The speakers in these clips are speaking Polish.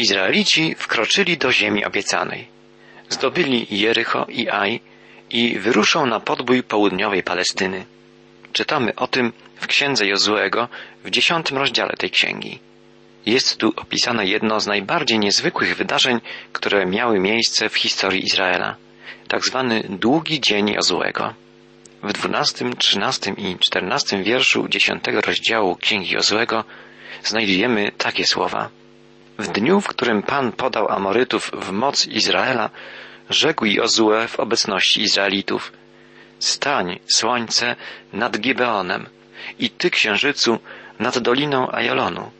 Izraelici wkroczyli do ziemi obiecanej. Zdobyli Jericho i Aj i wyruszą na podbój południowej Palestyny. Czytamy o tym w księdze Jozuego w dziesiątym rozdziale tej księgi. Jest tu opisane jedno z najbardziej niezwykłych wydarzeń, które miały miejsce w historii Izraela. Tak zwany długi dzień Jozuego. W dwunastym, trzynastym i czternastym wierszu dziesiątego rozdziału Księgi Jozuego znajdujemy takie słowa. W dniu, w którym Pan podał Amorytów w moc Izraela, rzekł Jozue w obecności Izraelitów. Stań, słońce, nad Gibeonem i ty, księżycu, nad doliną Ajalonu.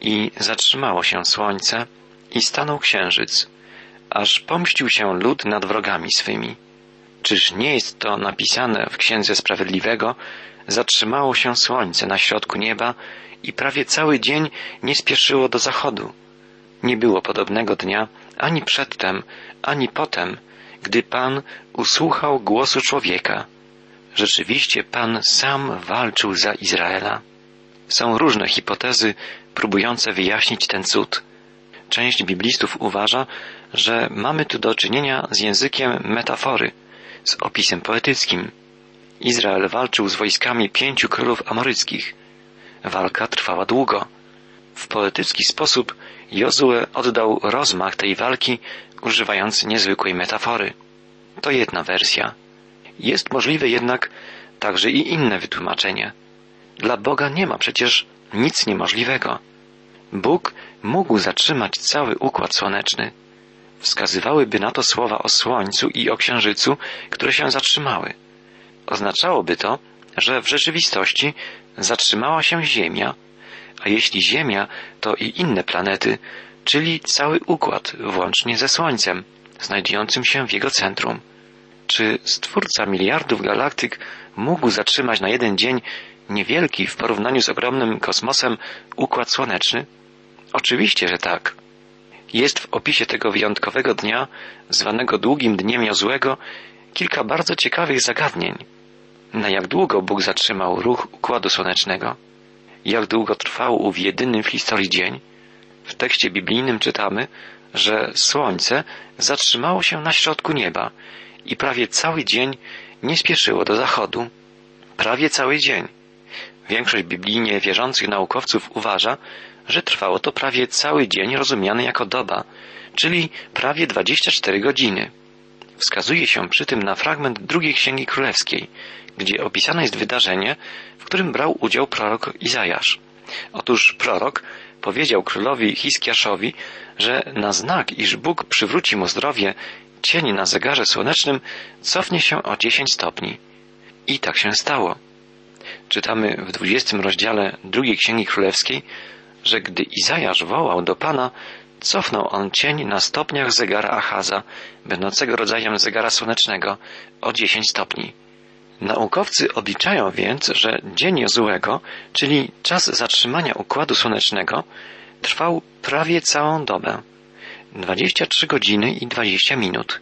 I zatrzymało się słońce i stanął księżyc, aż pomścił się lud nad wrogami swymi. Czyż nie jest to napisane w Księdze Sprawiedliwego? Zatrzymało się słońce na środku nieba i prawie cały dzień nie spieszyło do zachodu. Nie było podobnego dnia ani przedtem, ani potem, gdy Pan usłuchał głosu człowieka. Rzeczywiście Pan sam walczył za Izraela. Są różne hipotezy próbujące wyjaśnić ten cud. Część biblistów uważa, że mamy tu do czynienia z językiem metafory, z opisem poetyckim. Izrael walczył z wojskami pięciu królów amoryckich. Walka trwała długo. W poetycki sposób Jozue oddał rozmach tej walki, używając niezwykłej metafory. To jedna wersja. Jest możliwe jednak także i inne wytłumaczenie. Dla Boga nie ma przecież nic niemożliwego. Bóg mógł zatrzymać cały układ słoneczny. Wskazywałyby na to słowa o słońcu i o księżycu, które się zatrzymały. Oznaczałoby to, że w rzeczywistości zatrzymała się Ziemia, a jeśli Ziemia, to i inne planety, czyli cały układ, włącznie ze Słońcem, znajdującym się w jego centrum. Czy stwórca miliardów galaktyk mógł zatrzymać na jeden dzień niewielki w porównaniu z ogromnym kosmosem układ słoneczny? Oczywiście, że tak. Jest w opisie tego wyjątkowego dnia, zwanego długim dniem Jozłego, kilka bardzo ciekawych zagadnień. Na jak długo Bóg zatrzymał ruch układu słonecznego? Jak długo trwał ów jedyny w historii dzień? W tekście biblijnym czytamy, że słońce zatrzymało się na środku nieba i prawie cały dzień nie spieszyło do zachodu. Prawie cały dzień. Większość biblijnie wierzących naukowców uważa, że trwało to prawie cały dzień rozumiany jako doba, czyli prawie 24 godziny. Wskazuje się przy tym na fragment drugiej Księgi Królewskiej, gdzie opisane jest wydarzenie, w którym brał udział prorok Izajasz. Otóż prorok powiedział królowi Hiskiaszowi, że na znak, iż Bóg przywróci mu zdrowie, cień na zegarze słonecznym cofnie się o 10 stopni. I tak się stało. Czytamy w 20 rozdziale drugiej Księgi Królewskiej, że gdy Izajasz wołał do Pana, cofnął on cień na stopniach zegara Achaza, będącego rodzajem zegara słonecznego, o 10 stopni. Naukowcy obliczają więc, że dzień Jozułego, czyli czas zatrzymania układu słonecznego, trwał prawie całą dobę. 23 godziny i 20 minut.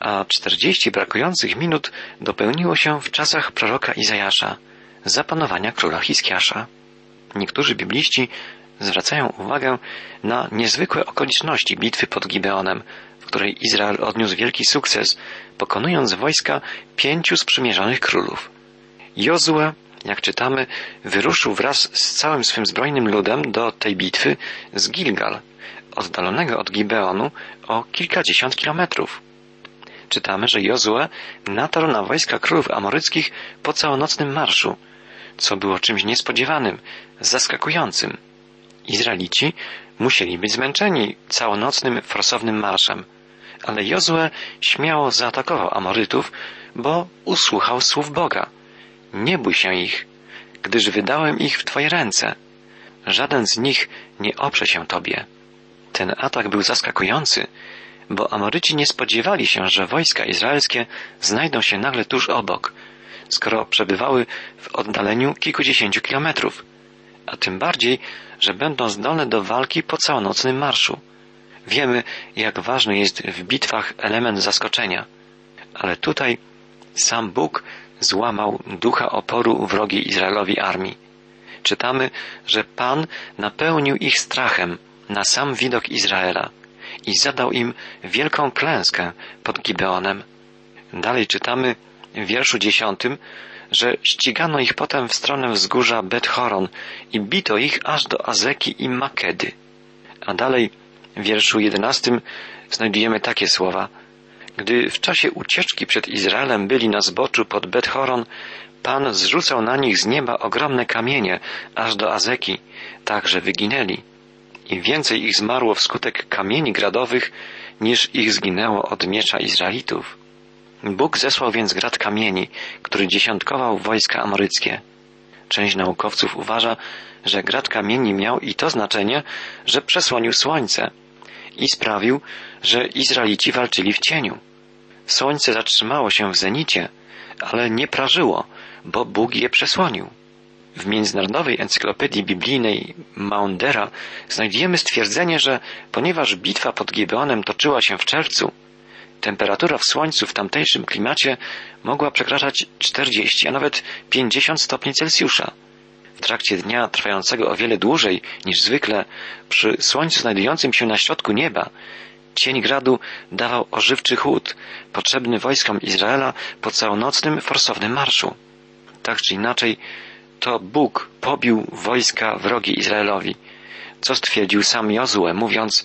A 40 brakujących minut dopełniło się w czasach proroka Izajasza, zapanowania króla Hiskiasza. Niektórzy bibliści zwracają uwagę na niezwykłe okoliczności bitwy pod Gibeonem, której Izrael odniósł wielki sukces, pokonując wojska pięciu sprzymierzonych królów. Jozue, jak czytamy, wyruszył wraz z całym swym zbrojnym ludem do tej bitwy z Gilgal, oddalonego od Gibeonu o kilkadziesiąt kilometrów. Czytamy, że Jozue natarł na wojska królów amoryckich po całonocnym marszu, co było czymś niespodziewanym, zaskakującym. Izraelici musieli być zmęczeni całonocnym, forsownym marszem. Ale Jozue śmiało zaatakował Amorytów, bo usłuchał słów Boga. Nie bój się ich, gdyż wydałem ich w Twoje ręce. Żaden z nich nie oprze się Tobie. Ten atak był zaskakujący, bo Amoryci nie spodziewali się, że wojska izraelskie znajdą się nagle tuż obok, skoro przebywały w oddaleniu kilkudziesięciu kilometrów, a tym bardziej, że będą zdolne do walki po całonocnym marszu. Wiemy, jak ważny jest w bitwach element zaskoczenia, ale tutaj sam Bóg złamał ducha oporu wrogiej Izraelowi armii. Czytamy, że Pan napełnił ich strachem, na sam widok Izraela i zadał im wielką klęskę pod Gibeonem. Dalej czytamy w wierszu dziesiątym, że ścigano ich potem w stronę wzgórza Bet-Horon i bito ich aż do Azeki i Makedy. A dalej w wierszu jedenastym znajdujemy takie słowa. Gdy w czasie ucieczki przed Izraelem byli na zboczu pod Bet-Horon, Pan zrzucał na nich z nieba ogromne kamienie aż do Azeki, tak że wyginęli. I więcej ich zmarło wskutek kamieni gradowych, niż ich zginęło od miecza Izraelitów. Bóg zesłał więc grad kamieni, który dziesiątkował wojska amoryckie. Część naukowców uważa, że grad kamieni miał i to znaczenie, że przesłonił słońce i sprawił, że Izraelici walczyli w cieniu. Słońce zatrzymało się w zenicie, ale nie prażyło, bo Bóg je przesłonił. W Międzynarodowej Encyklopedii Biblijnej Maundera znajdujemy stwierdzenie, że ponieważ bitwa pod Gibeonem toczyła się w czerwcu, temperatura w słońcu w tamtejszym klimacie mogła przekraczać 40, a nawet 50 stopni Celsjusza. W trakcie dnia trwającego o wiele dłużej niż zwykle, przy słońcu znajdującym się na środku nieba, cień gradu dawał ożywczy chłód, potrzebny wojskom Izraela po całonocnym forsownym marszu. Tak czy inaczej, to Bóg pobił wojska wrogie Izraelowi, co stwierdził sam Jozue, mówiąc,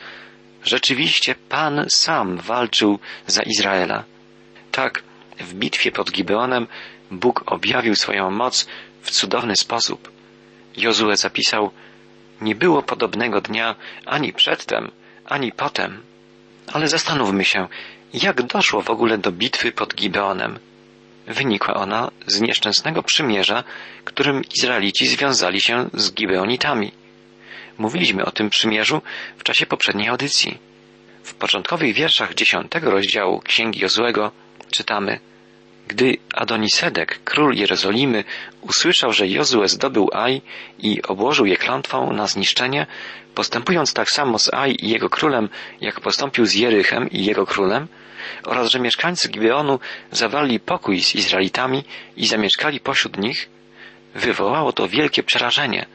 rzeczywiście Pan sam walczył za Izraela. Tak, w bitwie pod Gibeonem Bóg objawił swoją moc w cudowny sposób. Jozue zapisał, nie było podobnego dnia ani przedtem, ani potem. Ale zastanówmy się, jak doszło w ogóle do bitwy pod Gibeonem. Wynikła ona z nieszczęsnego przymierza, którym Izraelici związali się z Gibeonitami. Mówiliśmy o tym przymierzu w czasie poprzedniej audycji. W początkowych wierszach dziesiątego rozdziału Księgi Jozłego czytamy Gdy Adonisedek, król Jerozolimy, usłyszał, że Jozue zdobył Aj i obłożył je klątwą na zniszczenie, postępując tak samo z Aj i jego królem, jak postąpił z Jerychem i jego królem, oraz że mieszkańcy Gibeonu zawarli pokój z Izraelitami i zamieszkali pośród nich, wywołało to wielkie przerażenie,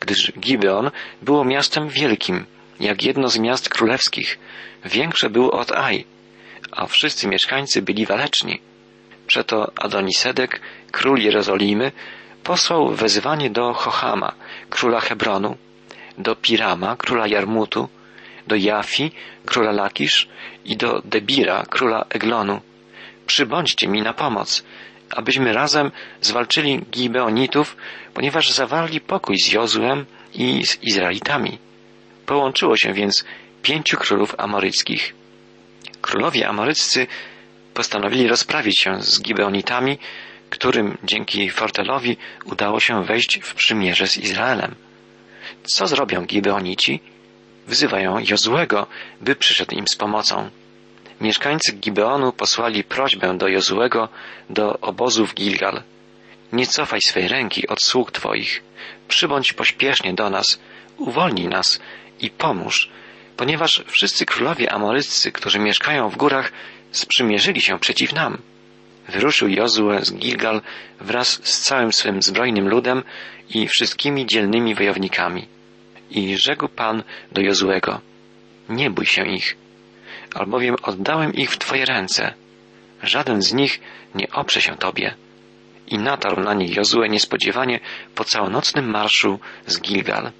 gdyż Gibeon było miastem wielkim, jak jedno z miast królewskich, większe było od Aj, a wszyscy mieszkańcy byli waleczni. Przeto Adonisedek, król Jerozolimy, posłał wezwanie do Chochama, króla Hebronu, do Pirama, króla Jarmutu, do Jafi, króla Lakisz i do Debira, króla Eglonu. Przybądźcie mi na pomoc, abyśmy razem zwalczyli Gibeonitów, ponieważ zawarli pokój z Jozłem i z Izraelitami. Połączyło się więc pięciu królów amoryckich. Królowie amoryccy postanowili rozprawić się z Gibeonitami, którym dzięki Fortelowi udało się wejść w przymierze z Izraelem. Co zrobią Gibeonici? Wzywają Jozłego, by przyszedł im z pomocą. Mieszkańcy Gibeonu posłali prośbę do Jozłego do obozu w Gilgal. Nie cofaj swej ręki od sług Twoich. Przybądź pośpiesznie do nas, uwolnij nas i pomóż, ponieważ wszyscy królowie amoryccy, którzy mieszkają w górach, sprzymierzyli się przeciw nam. Wyruszył Jozue z Gilgal wraz z całym swym zbrojnym ludem i wszystkimi dzielnymi wojownikami. I rzekł Pan do Jozuego, nie bój się ich, albowiem oddałem ich w Twoje ręce. Żaden z nich nie oprze się Tobie. I natarł na nich Jozue niespodziewanie po całonocnym marszu z Gilgal.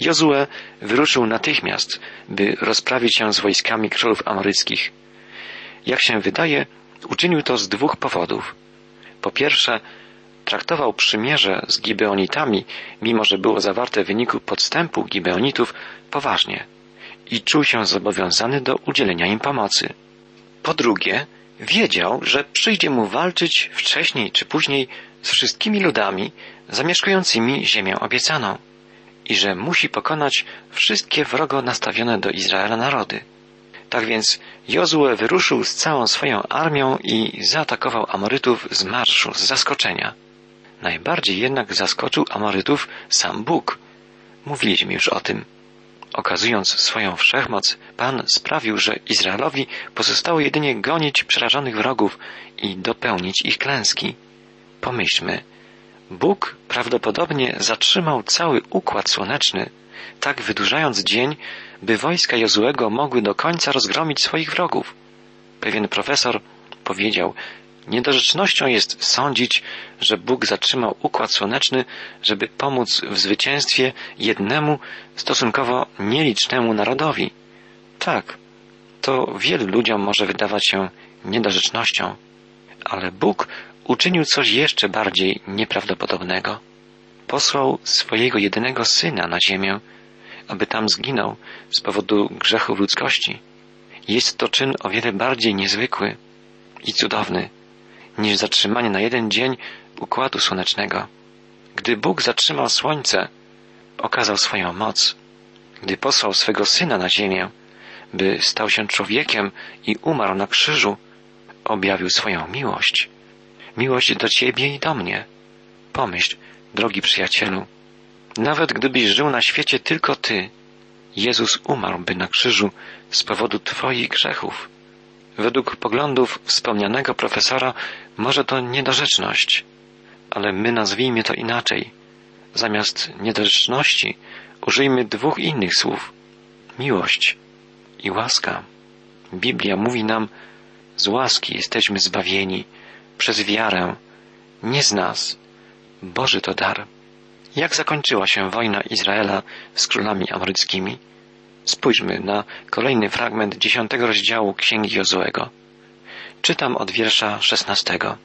Jozue wyruszył natychmiast, by rozprawić się z wojskami królów amoryckich. Jak się wydaje, uczynił to z dwóch powodów. Po pierwsze, traktował przymierze z Gibeonitami, mimo że było zawarte w wyniku podstępu Gibeonitów, poważnie i czuł się zobowiązany do udzielenia im pomocy. Po drugie, wiedział, że przyjdzie mu walczyć wcześniej czy później z wszystkimi ludami zamieszkującymi ziemię obiecaną i że musi pokonać wszystkie wrogo nastawione do Izraela narody. Tak więc Jozue wyruszył z całą swoją armią i zaatakował Amorytów z marszu, z zaskoczenia. Najbardziej jednak zaskoczył Amorytów sam Bóg. Mówiliśmy już o tym. Okazując swoją wszechmoc, Pan sprawił, że Izraelowi pozostało jedynie gonić przerażonych wrogów i dopełnić ich klęski. Pomyślmy, Bóg prawdopodobnie zatrzymał cały układ słoneczny, tak wydłużając dzień, by wojska Jozuego mogły do końca rozgromić swoich wrogów. Pewien profesor powiedział, niedorzecznością jest sądzić, że Bóg zatrzymał układ słoneczny, żeby pomóc w zwycięstwie jednemu stosunkowo nielicznemu narodowi. Tak, to wielu ludziom może wydawać się niedorzecznością, ale Bóg uczynił coś jeszcze bardziej nieprawdopodobnego. Posłał swojego jedynego syna na ziemię, aby tam zginął z powodu grzechu ludzkości. Jest to czyn o wiele bardziej niezwykły i cudowny niż zatrzymanie na jeden dzień układu słonecznego. Gdy Bóg zatrzymał słońce, okazał swoją moc. Gdy posłał swego syna na ziemię, by stał się człowiekiem i umarł na krzyżu, objawił swoją miłość. Miłość do ciebie i do mnie. Pomyśl, drogi przyjacielu, nawet gdybyś żył na świecie tylko ty, Jezus umarłby na krzyżu z powodu twoich grzechów. Według poglądów wspomnianego profesora może to niedorzeczność, ale my nazwijmy to inaczej. Zamiast niedorzeczności użyjmy dwóch innych słów. Miłość i łaska. Biblia mówi nam, z łaski jesteśmy zbawieni, przez wiarę, nie z nas. Boży to dar. Jak zakończyła się wojna Izraela z królami amoryckimi? Spójrzmy na kolejny fragment dziesiątego rozdziału Księgi Jozuego. Czytam od wiersza szesnastego.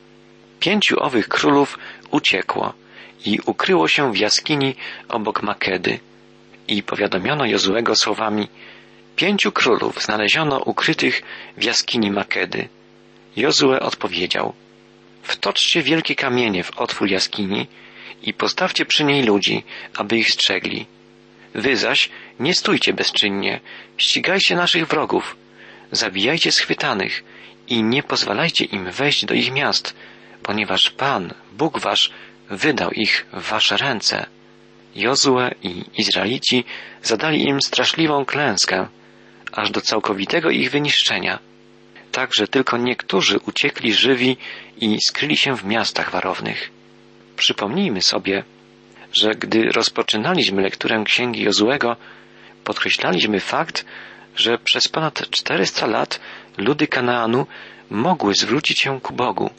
Pięciu owych królów uciekło i ukryło się w jaskini obok Makedy. I powiadomiono Jozuego słowami Pięciu królów znaleziono ukrytych w jaskini Makedy. Jozue odpowiedział Wtoczcie wielkie kamienie w otwór jaskini i postawcie przy niej ludzi, aby ich strzegli. Wy zaś nie stójcie bezczynnie, ścigajcie naszych wrogów, zabijajcie schwytanych i nie pozwalajcie im wejść do ich miast, ponieważ Pan, Bóg wasz, wydał ich w wasze ręce. Jozue i Izraelici zadali im straszliwą klęskę, aż do całkowitego ich wyniszczenia. Tak, że tylko niektórzy uciekli żywi i skryli się w miastach warownych. Przypomnijmy sobie, że gdy rozpoczynaliśmy lekturę Księgi Jozuego, podkreślaliśmy fakt, że przez ponad 400 lat ludy Kanaanu mogły zwrócić się ku Bogu,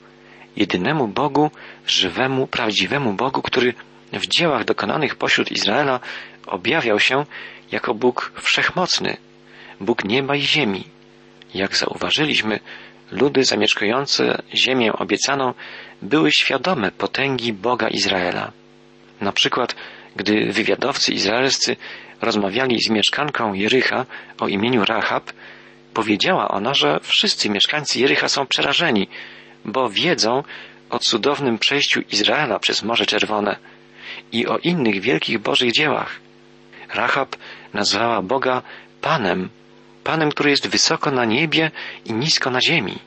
jedynemu Bogu, żywemu, prawdziwemu Bogu, który w dziełach dokonanych pośród Izraela objawiał się jako Bóg wszechmocny, Bóg nieba i ziemi. Jak zauważyliśmy, ludy zamieszkujące ziemię obiecaną były świadome potęgi Boga Izraela. Na przykład, gdy wywiadowcy izraelscy rozmawiali z mieszkanką Jericha o imieniu Rahab, powiedziała ona, że wszyscy mieszkańcy Jericha są przerażeni, bo wiedzą o cudownym przejściu Izraela przez Morze Czerwone i o innych wielkich Bożych dziełach. Rahab nazwała Boga Panem, Panem, który jest wysoko na niebie i nisko na ziemi.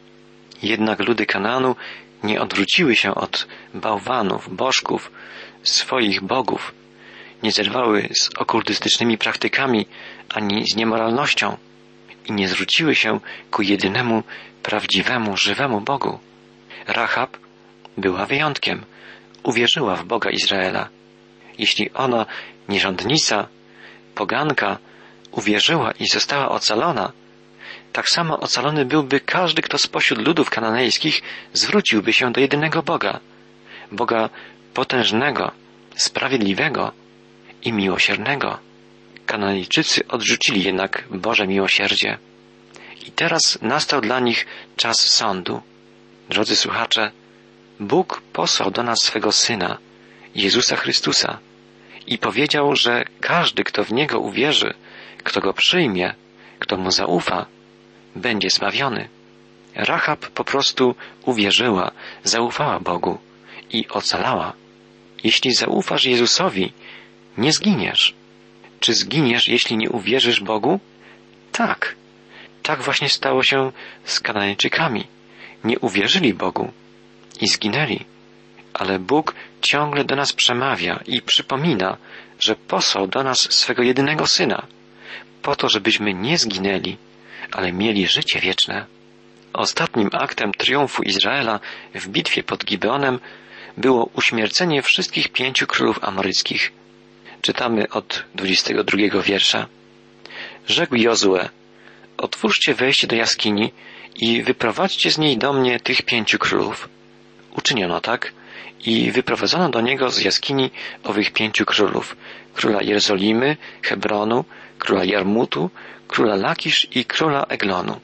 Jednak ludy Kananu nie odwróciły się od bałwanów, bożków, swoich bogów, nie zerwały z okultystycznymi praktykami ani z niemoralnością i nie zwróciły się ku jedynemu, prawdziwemu, żywemu Bogu. Rahab była wyjątkiem, uwierzyła w Boga Izraela. Jeśli ona, nierządnica, poganka, uwierzyła i została ocalona, tak samo ocalony byłby każdy, kto spośród ludów kananejskich zwróciłby się do jedynego Boga, Boga potężnego, sprawiedliwego i miłosiernego. Kananejczycy odrzucili jednak Boże miłosierdzie. I teraz nastał dla nich czas sądu. Drodzy słuchacze, Bóg posłał do nas swego Syna, Jezusa Chrystusa, i powiedział, że każdy, kto w Niego uwierzy, kto Go przyjmie, kto Mu zaufa, będzie zbawiony. Rahab po prostu uwierzyła, zaufała Bogu i ocalała. Jeśli zaufasz Jezusowi, nie zginiesz. Czy zginiesz, jeśli nie uwierzysz Bogu? Tak. Tak właśnie stało się z Kananejczykami. Nie uwierzyli Bogu i zginęli. Ale Bóg ciągle do nas przemawia i przypomina, że posłał do nas swego jedynego Syna, po to, żebyśmy nie zginęli, ale mieli życie wieczne. Ostatnim aktem triumfu Izraela w bitwie pod Gibeonem było uśmiercenie wszystkich pięciu królów amoryckich. Czytamy od 22 wiersza. Rzekł Jozue, otwórzcie wejście do jaskini i wyprowadźcie z niej do mnie tych pięciu królów. Uczyniono tak i wyprowadzono do niego z jaskini owych pięciu królów, króla Jerozolimy, Hebronu, króla Jarmutu, króla Lakisz i króla Eglonu.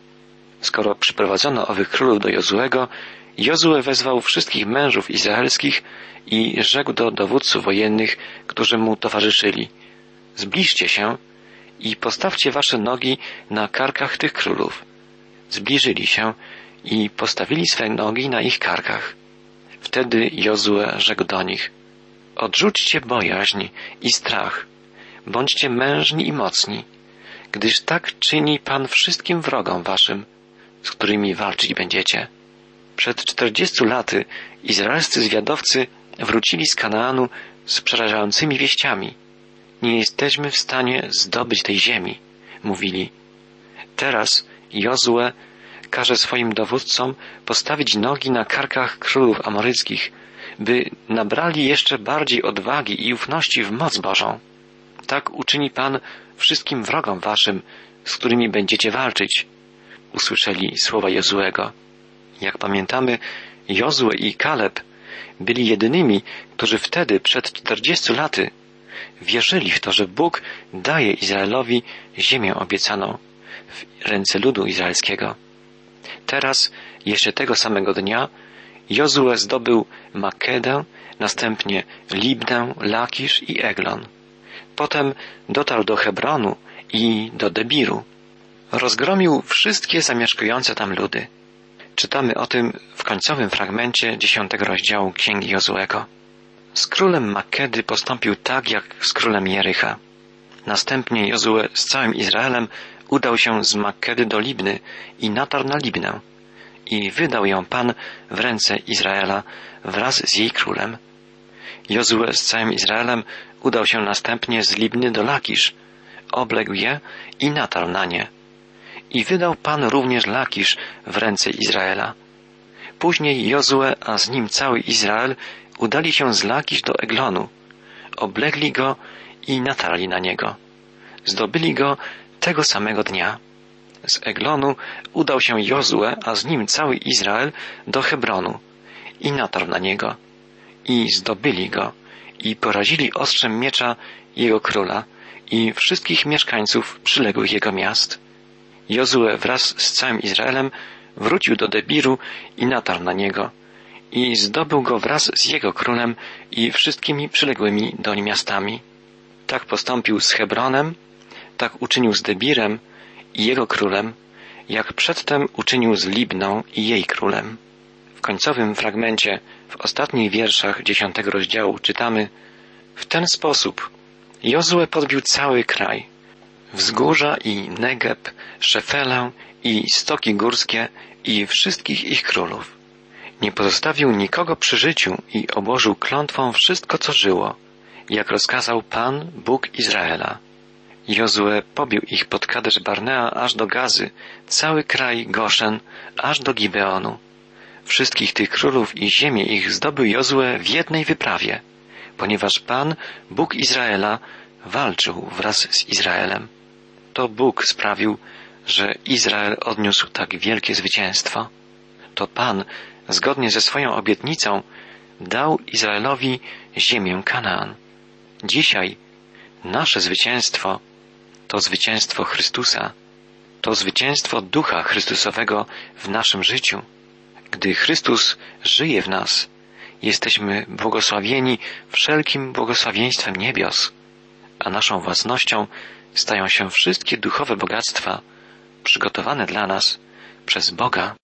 Skoro przyprowadzono owych królów do Jozuego, Jozue wezwał wszystkich mężów izraelskich i rzekł do dowódców wojennych, którzy mu towarzyszyli. Zbliżcie się i postawcie wasze nogi na karkach tych królów. Zbliżyli się i postawili swe nogi na ich karkach. Wtedy Jozue rzekł do nich, odrzućcie bojaźń i strach, bądźcie mężni i mocni, gdyż tak czyni Pan wszystkim wrogom waszym, z którymi walczyć będziecie. Przed czterdziestu laty izraelscy zwiadowcy wrócili z Kanaanu z przerażającymi wieściami. Nie jesteśmy w stanie zdobyć tej ziemi, mówili. Teraz Jozue każe swoim dowódcom postawić nogi na karkach królów amoryckich, by nabrali jeszcze bardziej odwagi i ufności w moc Bożą. Tak uczyni Pan wszystkim wrogom waszym, z którymi będziecie walczyć. Usłyszeli słowa Jozuego. Jak pamiętamy, Jozue i Kaleb byli jedynymi, którzy wtedy, przed czterdziestu laty, wierzyli w to, że Bóg daje Izraelowi ziemię obiecaną w ręce ludu izraelskiego. Teraz, jeszcze tego samego dnia, Jozue zdobył Makedę, następnie Libnę, Lakisz i Eglon. Potem dotarł do Hebronu i do Debiru. Rozgromił wszystkie zamieszkujące tam ludy. Czytamy o tym w końcowym fragmencie dziesiątego rozdziału Księgi Jozuego. Z królem Makedy postąpił tak jak z królem Jericha. Następnie Jozue z całym Izraelem udał się z Makkedy do Libny i natarł na Libnę i wydał ją Pan w ręce Izraela wraz z jej królem. Jozue z całym Izraelem udał się następnie z Libny do Lakisz, obległ je i natarł na nie. I wydał Pan również Lakisz w ręce Izraela. Później Jozue, a z nim cały Izrael, udali się z Lakisz do Eglonu, oblegli go i natarli na niego. Zdobyli go tego samego dnia. Z Eglonu udał się Jozue, a z nim cały Izrael do Hebronu i natarł na niego. I zdobyli go i porazili ostrzem miecza jego króla i wszystkich mieszkańców przyległych jego miast. Jozue wraz z całym Izraelem wrócił do Debiru i natarł na niego i zdobył go wraz z jego królem i wszystkimi przyległymi doń miastami. Tak postąpił z Hebronem, tak uczynił z Debirem i jego królem, jak przedtem uczynił z Libną i jej królem. Końcowym fragmencie, w ostatnich wierszach dziesiątego rozdziału czytamy W ten sposób Jozue podbił cały kraj, wzgórza i Negeb, Szefelę i stoki górskie i wszystkich ich królów. Nie pozostawił nikogo przy życiu i obłożył klątwą wszystko, co żyło, jak rozkazał Pan, Bóg Izraela. Jozue pobił ich pod Kadesz Barnea aż do Gazy, cały kraj Goszen, aż do Gibeonu. Wszystkich tych królów i ziemię ich zdobył Jozue w jednej wyprawie, ponieważ Pan, Bóg Izraela, walczył wraz z Izraelem. To Bóg sprawił, że Izrael odniósł tak wielkie zwycięstwo. To Pan, zgodnie ze swoją obietnicą, dał Izraelowi ziemię Kanaan. Dzisiaj nasze zwycięstwo to zwycięstwo Chrystusa, to zwycięstwo Ducha Chrystusowego w naszym życiu. Gdy Chrystus żyje w nas, jesteśmy błogosławieni wszelkim błogosławieństwem niebios, a naszą własnością stają się wszystkie duchowe bogactwa przygotowane dla nas przez Boga.